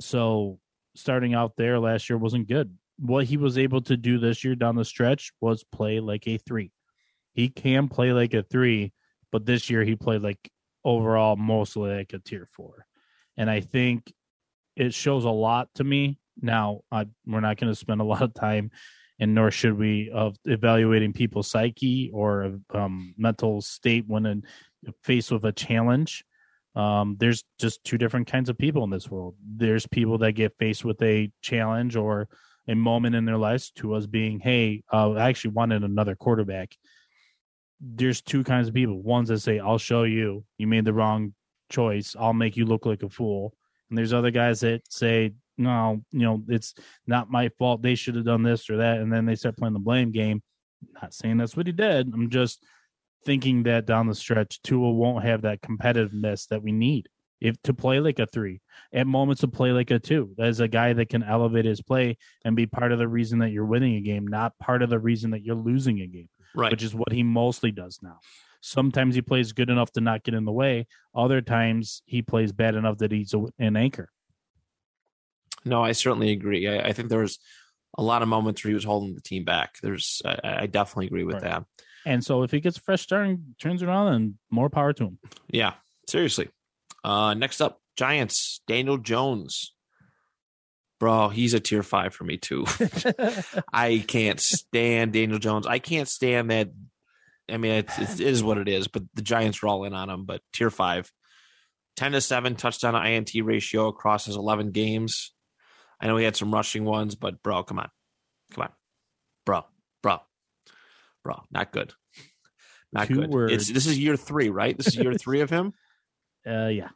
So, starting out there last year wasn't good. What he was able to do this year down the stretch was play like a three. He can play like a three, but this year he played like overall mostly like a tier four. And I think it shows a lot to me. Now, I, we're not going to spend a lot of time, and nor should we, of evaluating people's psyche or um, mental state when in, faced with a challenge. Um, there's just two different kinds of people in this world. There's people that get faced with a challenge or a moment in their lives. To us being, hey, uh, I actually wanted another quarterback. There's two kinds of people. Ones that say, "I'll show you. You made the wrong choice. I'll make you look like a fool." And there's other guys that say, no, you know, it's not my fault. They should have done this or that. And then they start playing the blame game. Not saying that's what he did. I'm just thinking that down the stretch, Tua won't have that competitiveness that we need if to play like a three at moments to play like a two. As a guy that can elevate his play and be part of the reason that you're winning a game, not part of the reason that you're losing a game Right. which is what he mostly does now. Sometimes he plays good enough to not get in the way. Other times he plays bad enough that he's a, an anchor. No, I certainly agree. I, I think there was a lot of moments where he was holding the team back. There's, I, I definitely agree with Right. that. And so if he gets a fresh start and turns around, and more power to him. Yeah, seriously. Uh, next up, Giants. Daniel Jones, bro, he's a tier five for me too. I can't stand Daniel Jones. I can't stand that. I mean, it's, it's, what it is. But the Giants are all in on him. But tier five, ten to seven touchdown INT ratio across his eleven games. I know he had some rushing ones, but bro, come on, come on, bro, bro, bro, not good, not Two good. words. It's this is year three, right? This is year three of him. uh, yeah.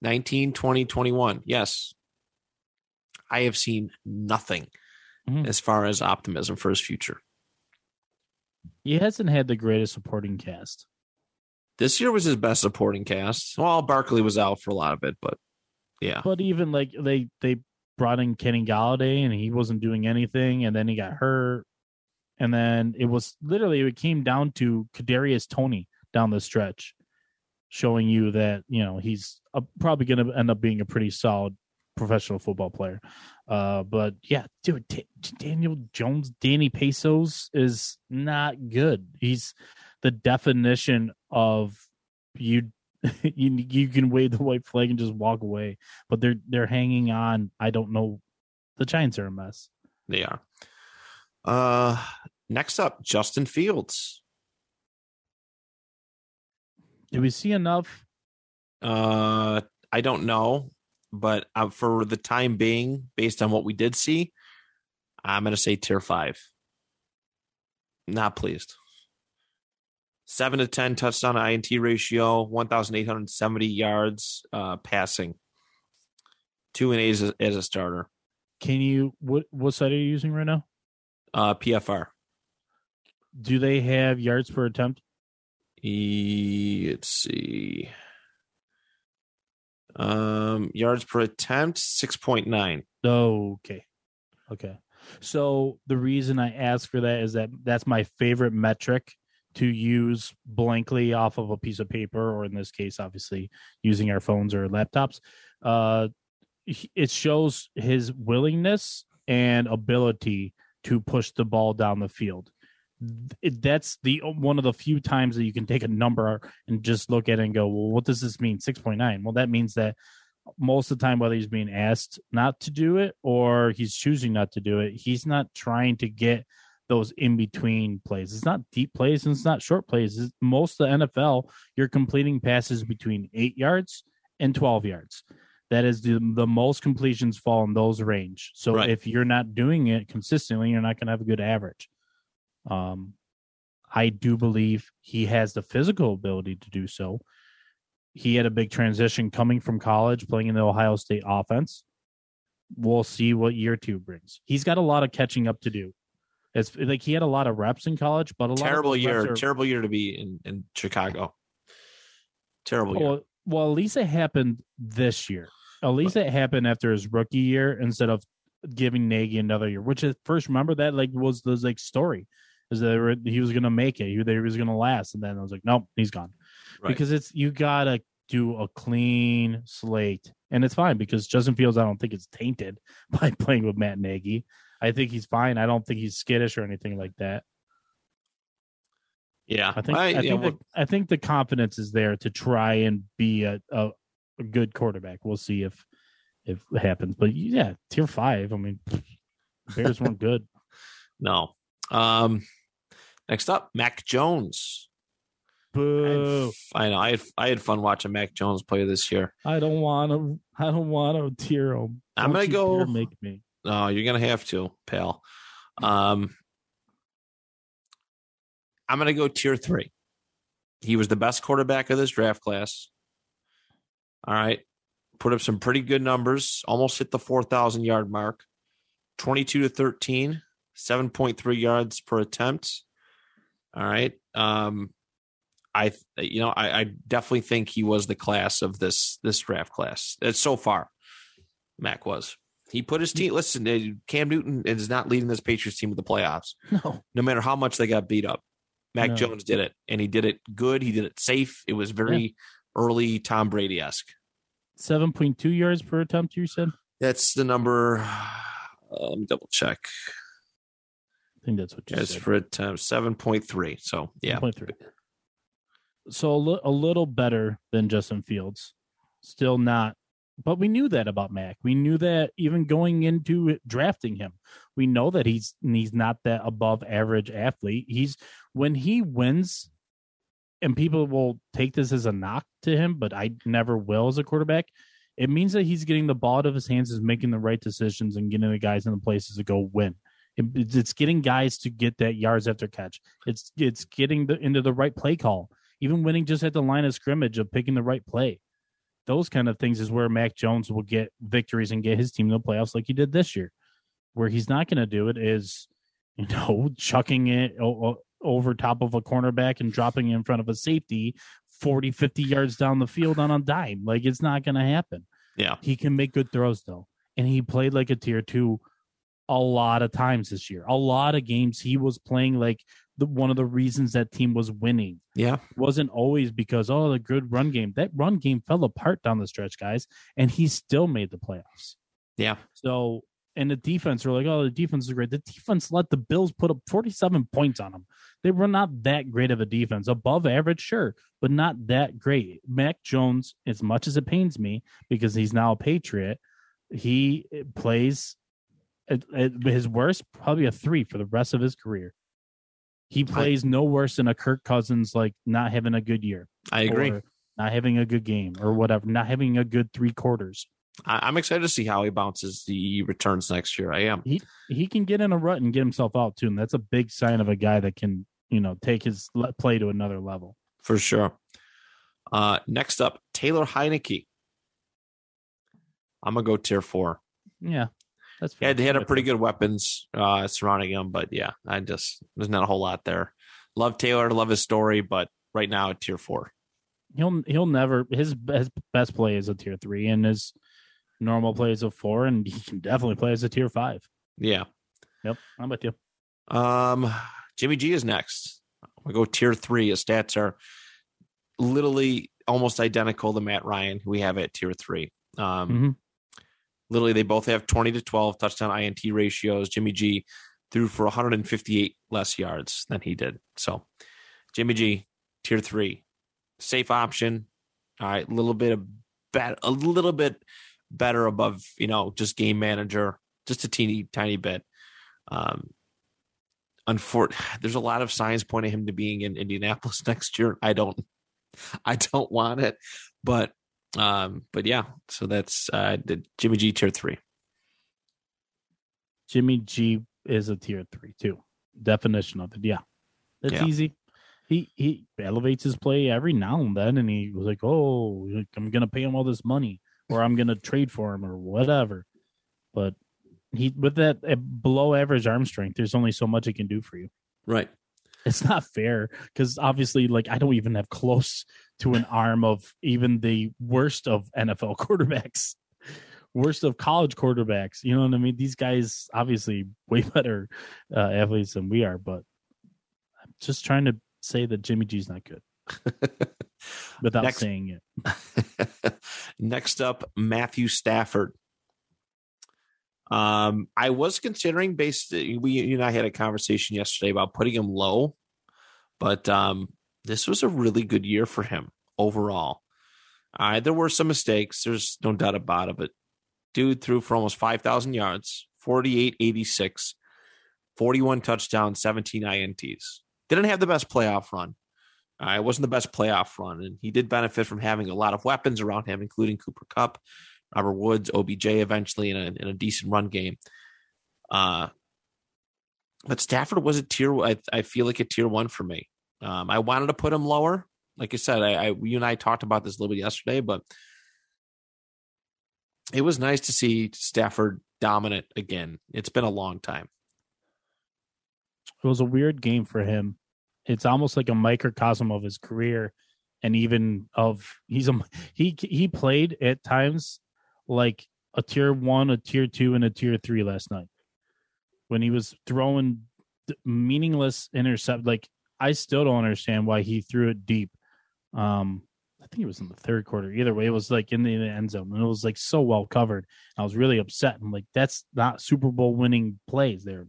19, 20, 21. Yes. I have seen nothing Mhm. as far as optimism for his future. He hasn't had the greatest supporting cast. This year was his best supporting cast. Well, Barkley was out for a lot of it, but yeah. But even like they they brought in Kenny Golladay and he wasn't doing anything, and then he got hurt, and then it was literally it came down to Kadarius Toney down the stretch, showing you that you know he's uh probably going to end up being a pretty solid professional football player. Uh, but yeah, dude, D- Daniel Jones, Danny Pesos is not good. He's the definition of you. You you can wave the white flag and just walk away, but they're they're hanging on. I don't know. The Giants are a mess. They are. Uh, next up, Justin Fields. Did we see enough? Uh, I don't know, but uh, for the time being, based on what we did see, I'm going to say tier five. Not pleased. Seven to ten touchdown INT ratio, one thousand eight hundred seventy yards uh, passing. Two and eight as a, as a starter. Can you what what site are you using right now? Uh, PFR. Do they have yards per attempt? E, let's see. Um, yards per attempt, six point nine. Oh, okay. Okay. So the reason I ask for that is that that's my favorite metric to use blankly off of a piece of paper, or in this case, obviously using our phones or laptops. Uh, it shows his willingness and ability to push the ball down the field. That's the one of the few times that you can take a number and just look at it and go, well, what does this mean? 6.9. Well, that means that most of the time, whether he's being asked not to do it or he's choosing not to do it, he's not trying to get those in between plays. It's not deep plays and it's not short plays. It's most of the NFL, you're completing passes between eight yards and 12 yards. That is the, the most completions fall in those range. So Right. if you're not doing it consistently, you're not going to have a good average. Um, I do believe he has the physical ability to do so. He had a big transition coming from college, playing in the Ohio State offense. We'll see what year two brings. He's got a lot of catching up to do. It's like he had a lot of reps in college, but a lot Terrible year. are- Terrible year to be in in Chicago. Terrible year. Well, well, at least it happened this year. At least it happened after his rookie year instead of giving Nagy another year. Which is first remember that like was the like story is that were- he was going to make it, he, he was going to last, and then I was like, nope, he's gone Right. because it's you gotta do a clean slate, and it's fine because Justin Fields I don't think is tainted by playing with Matt Nagy. I think he's fine. I don't think he's skittish or anything like that. yeah, I think I, yeah, think well, the, I think the confidence is there to try and be a, a, a good quarterback. We'll see if if it happens. But yeah, tier five. I mean, Bears weren't good. no. Um, next up, Mac Jones. I, had Boo! f- I know. I had I had fun watching Mac Jones play this year. I don't want to. I don't want to tier him. I'm gonna go- Make me. No, you're gonna have to, pal. Um, I'm gonna go tier three. He was the best quarterback of this draft class. All right, put up some pretty good numbers. Almost hit the four thousand yard mark. Twenty-two to 13, 7.3 yards per attempt. All right. Um, I you know I, I definitely think he was the class of this this draft class. It's so far. Mac was. He put his team. Listen, Cam Newton is not leading this Patriots team to the playoffs, No. no matter how much they got beat up. Mac No. Jones did it, and he did it good. He did it safe. It was very early Tom Brady esque. Seven point two yards per attempt. You said. That's the number. Uh, let me double check. I think that's what you As said. for attempt, seven point three. So yeah, 1.3. So a, li- a little better than Justin Fields. Still not, but we knew that about Mac. We knew that even going into drafting him, we know that he's he's not that above average athlete. He's when he wins, and people will take this as a knock to him, but I never will as a quarterback. It means that he's getting the ball out of his hands, is making the right decisions, and getting the guys in the places to go win. It- it's it's getting guys to get that yards after catch. It's it's getting the into the right play call. Even winning just at the line of scrimmage of picking the right play. Those kind of things is where Mac Jones will get victories and get his team to the playoffs like he did this year. Where he's not going to do it is, you know, chucking it over top of a cornerback and dropping it in front of a safety 40, 50 yards down the field on a dime. Like it's not going to happen. Yeah. He can make good throws though. And he played like a tier two a lot of times this year. A lot of games he was playing like the one of the reasons that team was winning. Yeah. It wasn't always because oh the good run game. That run game fell apart down the stretch, guys, and he still made the playoffs. Yeah. So and the defense were like, oh, the defense is great. The defense let the Bills put up 47 points on them. They were not that great of a defense. Above average, sure, but not that great. Mac Jones, as much as it pains me because he's now a Patriot, he plays at, at his worst, probably a three for the rest of his career. He plays no worse than a Kirk Cousins, like not having a good year. I agree. Not having a good game or whatever, not having a good three quarters. I, I'm excited to see how he bounces the returns next year. I am. he he can get in a rut and get himself out too, and that's a big sign of a guy that can, you know, take his play to another level. for sure. Uh, next up, Taylor Heinicke. I'm gonna go tier four. Yeah, that's had, he had a pretty good weapons uh, surrounding him, but yeah, I just there's not a whole lot there. Love Taylor, love his story, but right now tier four. He'll he'll never his his best play is a tier three, and his normal play is a four, and he can definitely play as a tier five. Yeah. Yep, I'm with you. Um, Jimmy G is next. We go tier three. His stats are literally almost identical to Matt Ryan, who we have at tier three. Um, Mhm. Literally they both have 20 to 12 touchdown INT ratios. Jimmy G threw for 158 less yards than he did. So Jimmy G, tier three, safe option. All right, a little bit of bet, a little bit better above, you know, just game manager, just a teeny tiny bit. Um, unfor- there's a lot of signs pointing him to being in Indianapolis next year. I don't, I don't want it, but um, but yeah, so that's uh the Jimmy G tier three. Jimmy G is a tier three too. Definition of it, yeah, that's Yeah. easy. He he elevates his play every now and then, and he was like, "Oh, I'm gonna pay him all this money, or I'm gonna trade for him, or whatever." But he with that uh, below average arm strength, there's only so much he can do for you. Right. It's not fair because obviously like i don't even have close to an arm of even the worst of nfl quarterbacks worst of college quarterbacks you know what i mean these guys obviously way better uh, athletes than we are but i'm just trying to say that jimmy g's not good without Next. saying it Next up, Matthew Stafford. Um, I was considering based we you and I had a conversation yesterday about putting him low, but um this was a really good year for him overall. Uh, there were some mistakes, there's no doubt about it, but dude threw for almost 5,000 yards, 48 86, 41 touchdowns, 17 INTs. Didn't have the best playoff run. Uh, it wasn't the best playoff run, and he did benefit from having a lot of weapons around him, including Cooper Kupp, Robert Woods, OBJ eventually in a, in a decent run game. Uh, but Stafford was a tier. I, I feel like a tier one for me. Um, I wanted to put him lower. Like I said, I, I you and I talked about this a little bit yesterday, but it was nice to see Stafford dominant again. It's been a long time. it was a weird game for him. It's almost like a microcosm of his career, and even of he's a he he played at times like a tier one, a tier two, and a tier three last night when he was throwing meaningless intercept. Like I still don't understand why he threw it deep. Um, I think it was in the third quarter. Either way, it was like in the, end zone, and it was like so well covered. I was really upset. I'm like, that's not Super Bowl winning plays there.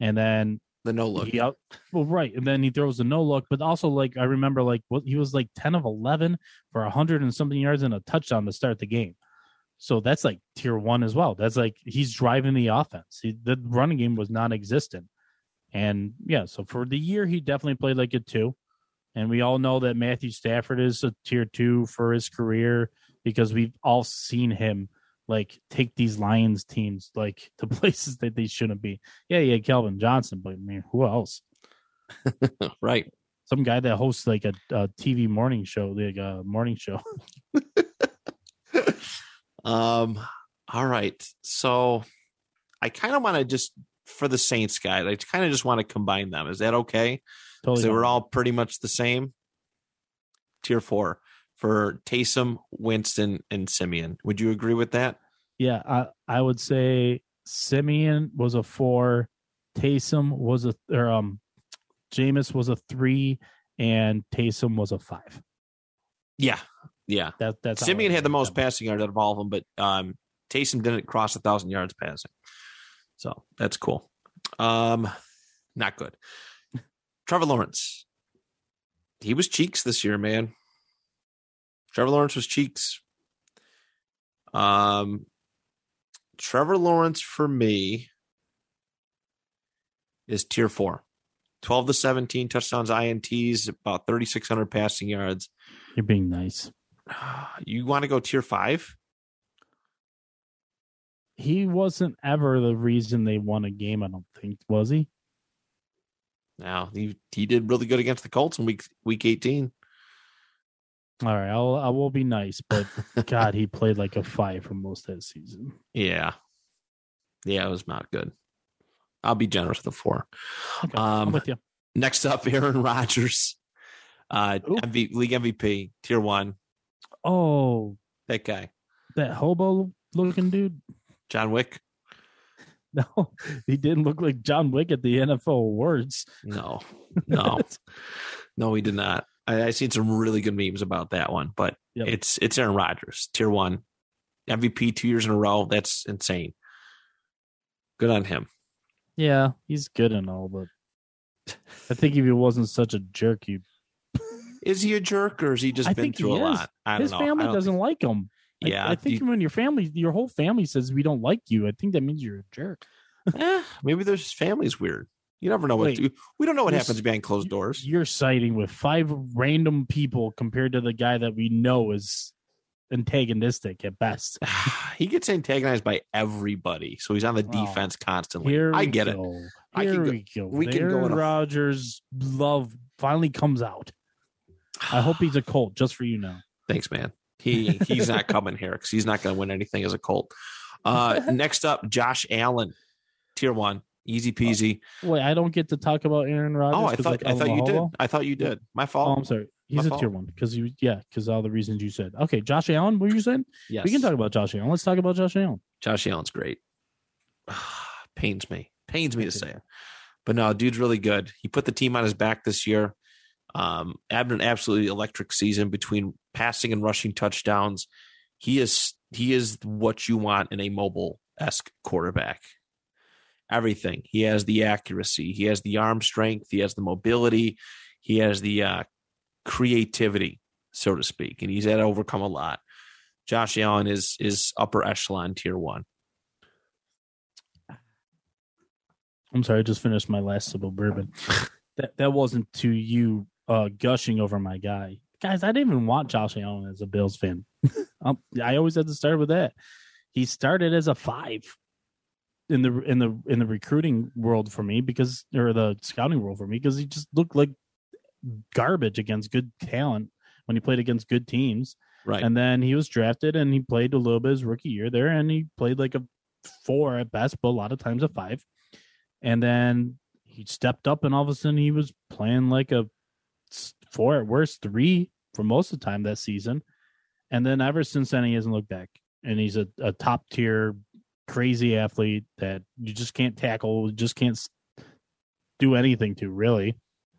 And then The no look. out, well, right, and then he throws a no look, but also like I remember, like what he was like ten of eleven for a hundred and something yards and a touchdown to start the game. So that's like tier one as well. That's like he's driving the offense. He, the running game was non-existent, and yeah, so for the year he definitely played like a two. And we all know that Matthew Stafford is a tier two for his career because we've all seen him like take these Lions teams like to places that they shouldn't be. Yeah, yeah, Calvin Johnson, but I mean, who else? right. Some guy that hosts like a, a TV morning show, like a morning show. Um, all right. So I kind of want to just for the Saints guy, I kind of just want to combine them. Is that okay? Totally. they were all pretty much the same. tier four for Taysom, Winston, and Siemian. Would you agree with that? Yeah, I I would say Siemian was a four, Taysom was a or um, Jameis was a three, and Taysom was a five. Yeah, yeah. That that's Siemian had the most passing yards out of all of them, but um, Taysom didn't cross a thousand yards passing. So that's cool. Um, not good. Trevor Lawrence. He was cheeks this year, man. Trevor Lawrence was cheeks. Um, Trevor Lawrence for me is tier four. 12 to 17 touchdowns, INTs, about 3,600 passing yards. You're being nice. You want to go tier five? He wasn't ever the reason they won a game. I don't think was he. Now he he did really good against the Colts in week week 18. All right, I'll I will be nice, but God, he played like a five for most of that season. Yeah. Yeah, it was not good. I'll be generous with a four. Okay, Um, I'm with you. Next up, Aaron Rodgers. Uh MV, league MVP, tier one. Oh, That guy. that hobo looking dude. John Wick. No, he didn't look like John Wick at the NFL awards. No. No. no, he did not. I, I seen some really good memes about that one, but Yep. it's it's Aaron Rodgers, tier one. MVP two years in a row. That's insane. Good on him. Yeah, he's good and all, but I think if he wasn't such a jerk, he Is he a jerk or is he just I been through a lot? I don't his family doesn't think- like him. I- Yeah, I, think you- when your family, your whole family says we don't like you, I think that means you're a jerk. Eh, maybe their family's weird. You never know what Wait. to, we don't know what happens behind closed doors. You're siding with five random people compared to the guy that we know is antagonistic at best. he gets antagonized by everybody, so he's on the defense constantly. Here I get it. go. I can go- we go. we can go in love finally comes out. I hope he's a Colt, just for you now. Thanks, man. He he's not coming here because he's not going to win anything as a Colt. Uh, next up, Josh Allen, tier one, easy peasy. Wait, I don't get to talk about Aaron Rodgers. oh, I thought like, I thought you did. I thought you did. My Oh, fault. I'm sorry. He's My a fault. tier one because you, yeah, because all the reasons you said. Okay, Josh Allen. What were you saying? yes, We can talk about Josh Allen. Let's talk about Josh Allen. Josh Allen's great. Pains me. Pains me to say it. But no, dude's really good. He put the team on his back this year. Um, had an absolutely electric season between passing and rushing touchdowns. He is he is what you want in a mobile esque quarterback. Everything. He has the accuracy. He has the arm strength. He has the mobility. He has the uh, creativity, so to speak, and he's had to overcome a lot. Josh Allen is is upper echelon tier one. I'm sorry, I just finished my last sip of bourbon. that that wasn't to you uh, gushing over my guy, guys. I didn't even want Josh Allen as a Bills fan. um, I always had to start with that. He started as a five in the in the in the recruiting world for me because or the scouting world for me because he just looked like garbage against good talent when he played against good teams. Right. And then he was drafted and he played a little bit his rookie year there and he played like a four at best, but a lot of times a five. And then he stepped up and all of a sudden he was playing like a four at worst, three for most of the time that season. And then ever since then he hasn't looked back. And he's a, a top tier crazy athlete that you just can't tackle, just can't do anything to really.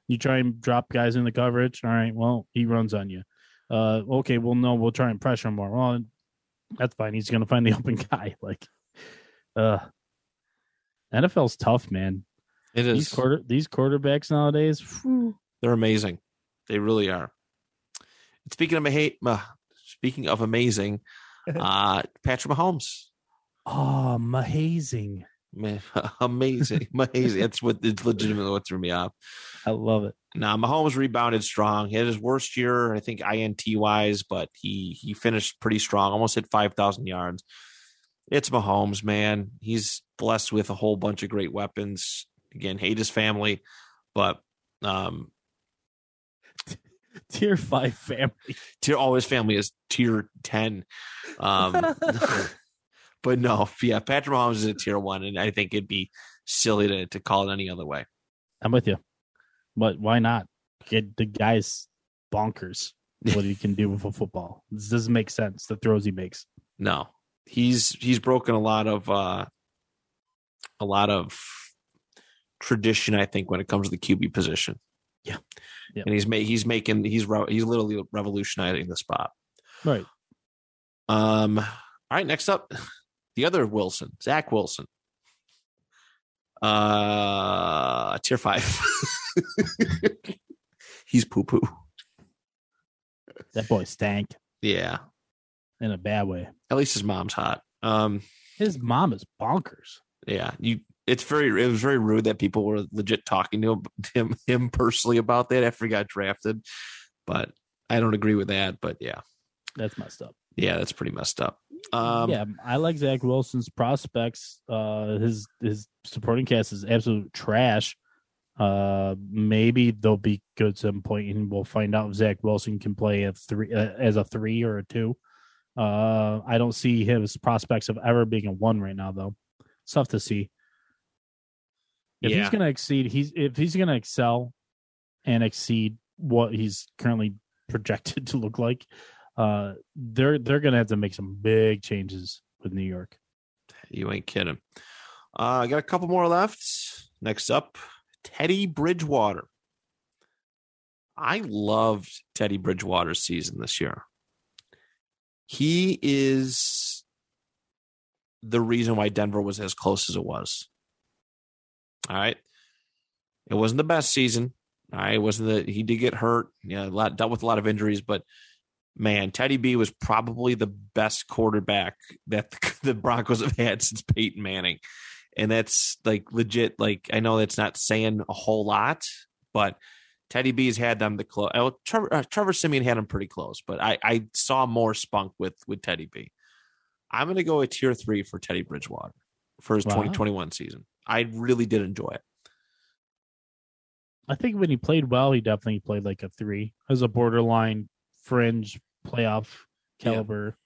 You try and drop guys in the coverage. All right, well, he runs on you. Uh, okay, well, no, we'll try and pressure him more. Well, that's fine. He's gonna find the open guy. Like, uh, NFL's tough, man. It These quarter these quarterbacks nowadays. phew. They're amazing. They really are. Speaking of hate, speaking of amazing, uh, Patrick Mahomes, Oh, amazing! man, amazing, amazing. That's what it's legitimately what threw me off. I love it. Now Mahomes rebounded strong. He had his worst year, I think, INT wise, but he he finished pretty strong. Almost hit five thousand yards. It's Mahomes, man. He's blessed with a whole bunch of great weapons. Again, hate his family, but um, Tier five family. tier all his family is tier 10 um but no yeah patrick mahomes is a tier one and i think it'd be silly to, to call it any other way I'm with you. But why not? Get the guys bonkers. what he can do with a football. This doesn't make sense. The throws he makes. No, he's he's broken a lot of uh, a lot of tradition. I think when it comes to the QB position. Yeah. Yeah. and he's ma- he's making he's re- he's literally revolutionizing the spot. Right. Um. All right. Next up, the other Wilson, Zach Wilson. Uh, tier five. he's poo poo. That boy stank Yeah. in a bad way. At least his mom's hot. Um. His mom is bonkers. Yeah. You. It's very. It was very rude that people were legit talking to him him, him personally about that after he got drafted. But I don't agree with that. But yeah. That's messed up. Yeah, that's pretty messed up. Um, yeah, I like Zach Wilson's prospects. Uh, his his supporting cast is absolute trash. Uh, maybe they'll be good at some point, and we'll find out if Zach Wilson can play a three uh, as a three or a two. Uh, I don't see his prospects of ever being a one right now, though. It's tough to see. If Yeah. he's going to exceed, he's if he's going to excel and exceed what he's currently projected to look like, uh, they're they're going to have to make some big changes with New York. You ain't kidding. Uh, I got a couple more left. Next up, Teddy Bridgewater. I loved Teddy Bridgewater's season this year. He is the reason why Denver was as close as it was. All right. It wasn't the best season. All right. It wasn't the he did get hurt. Yeah, a lot dealt with a lot of injuries, but man, Teddy B was probably the best quarterback that the, the Broncos have had since Peyton Manning. And that's like legit. Like, I know that's not saying a whole lot, but Teddy B's had them the close. Oh, Trevor, uh, Trevor Siemian had him pretty close, but I, I saw more spunk with with Teddy B. I'm going to go a tier three for Teddy Bridgewater for his Wow. 2021 season. I really did enjoy it. I think when he played well, he definitely played like a three as a borderline fringe playoff Yeah. caliber.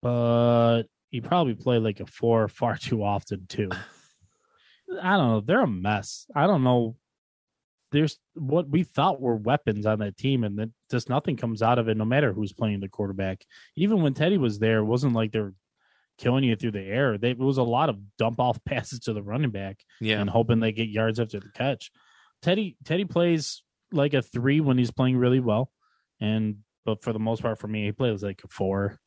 But he probably played like a four far too often too. I don't know. They're a mess. I don't know. There's what we thought were weapons on that team, and then just nothing comes out of it. No matter who's playing the quarterback, even when Teddy was there, it wasn't like they're killing you through the air. They, it was a lot of dump off passes to the running back Yeah. and hoping they get yards after the catch. Teddy Teddy plays like a three when he's playing really well, and but for the most part, for me, he plays like a four.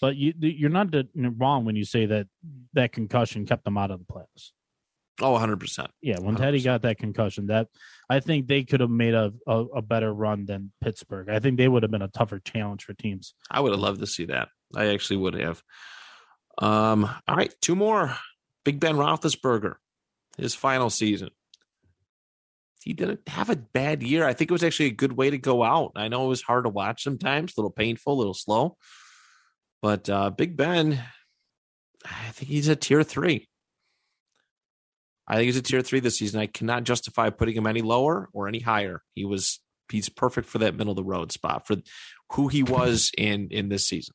But you you're not wrong when you say that that concussion kept them out of the playoffs. Oh, 100%. Yeah, when Teddy 100%. got that concussion, that I think they could have made a, a a better run than Pittsburgh. I think they would have been a tougher challenge for teams. I would have loved to see that. I actually would have. Um, all right, two more. Big Ben Roethlisberger, his final season. He didn't have a bad year. I think it was actually a good way to go out. I know it was hard to watch sometimes, a little painful, a little slow. But uh, Big Ben, I think he's a tier three. I think he's a tier three this season. I cannot justify putting him any lower or any higher. He was he's perfect for that middle of the road spot for who he was in in this season.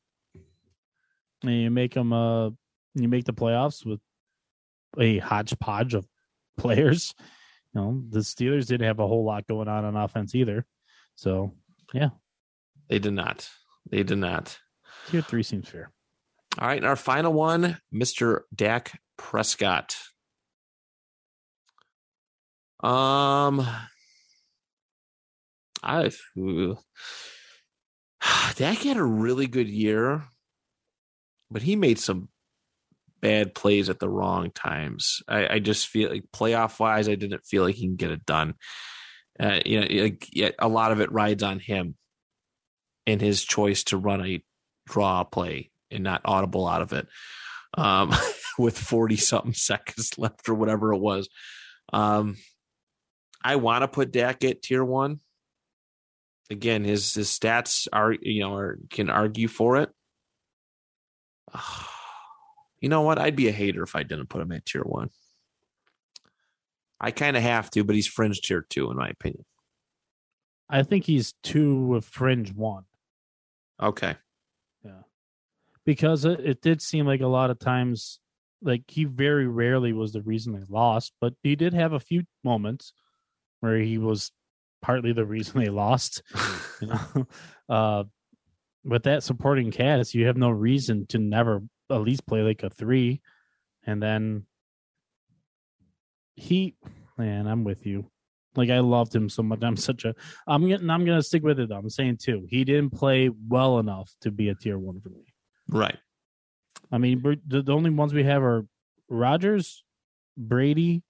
And you make them uh you make the playoffs with a hodgepodge of players. You know, the Steelers didn't have a whole lot going on on offense either. So yeah. They did not. They did not. tier three seems fair. All right, and our final one, Mr. Dak Prescott. Um, I Dak had a really good year, but he made some bad plays at the wrong times. I, I just feel like playoff wise, I didn't feel like he can get it done. Uh, you know, like, a lot of it rides on him and his choice to run a draw play and not audible out of it um, with 40 something seconds left or whatever it was. Um, I want to put Dak at tier one. Again, his his stats are you know are, can argue for it. You know what? I'd be a hater if I didn't put him at tier one. I kind of have to, but he's fringe tier two in my opinion. I think he's two with fringe one. Okay. Yeah. Because it, it did seem like a lot of times like he very rarely was the reason they lost but he did have a few moments where he was partly the reason they lost. you know, uh, with that supporting cast, you have no reason to never at least play like a three, and then he, man, I'm with you. Like I loved him so much. I'm such a. I'm getting. I'm gonna stick with it. Though. I'm saying too. He didn't play well enough to be a tier one for me. Right. I mean, the, the only ones we have are Rodgers, Brady,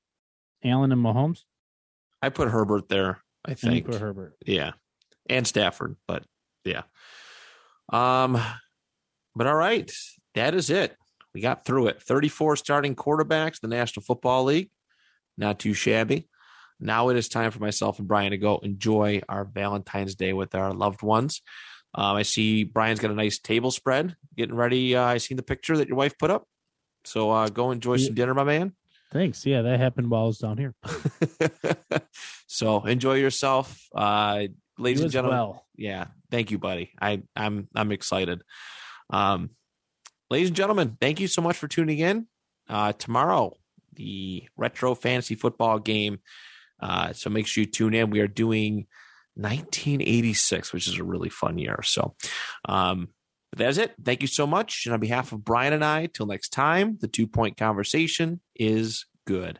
Allen, and Mahomes. I put Herbert there. I And think. put Herbert. Yeah. And Stafford, but yeah. Um but all right, that is it. We got through it. 34 starting quarterbacks, the National Football League. Not too shabby. Now it is time for myself and Brian to go enjoy our Valentine's Day with our loved ones. Um, I see Brian's got a nice table spread, getting ready. Uh, I seen the picture that your wife put up. So uh, go enjoy some dinner, my man. Thanks. Yeah, that happened while I was down here. so enjoy yourself, uh, ladies You and gentlemen. well. Yeah, thank you, buddy. I I'm I'm excited. Um, ladies and gentlemen, thank you so much for tuning in. Uh, tomorrow, the retro fantasy football game. Uh, so make sure you tune in. We are doing 1986, which is a really fun year. So, um, but that's it. Thank you so much. And on behalf of Brian and I, till next time, the two point conversation is good.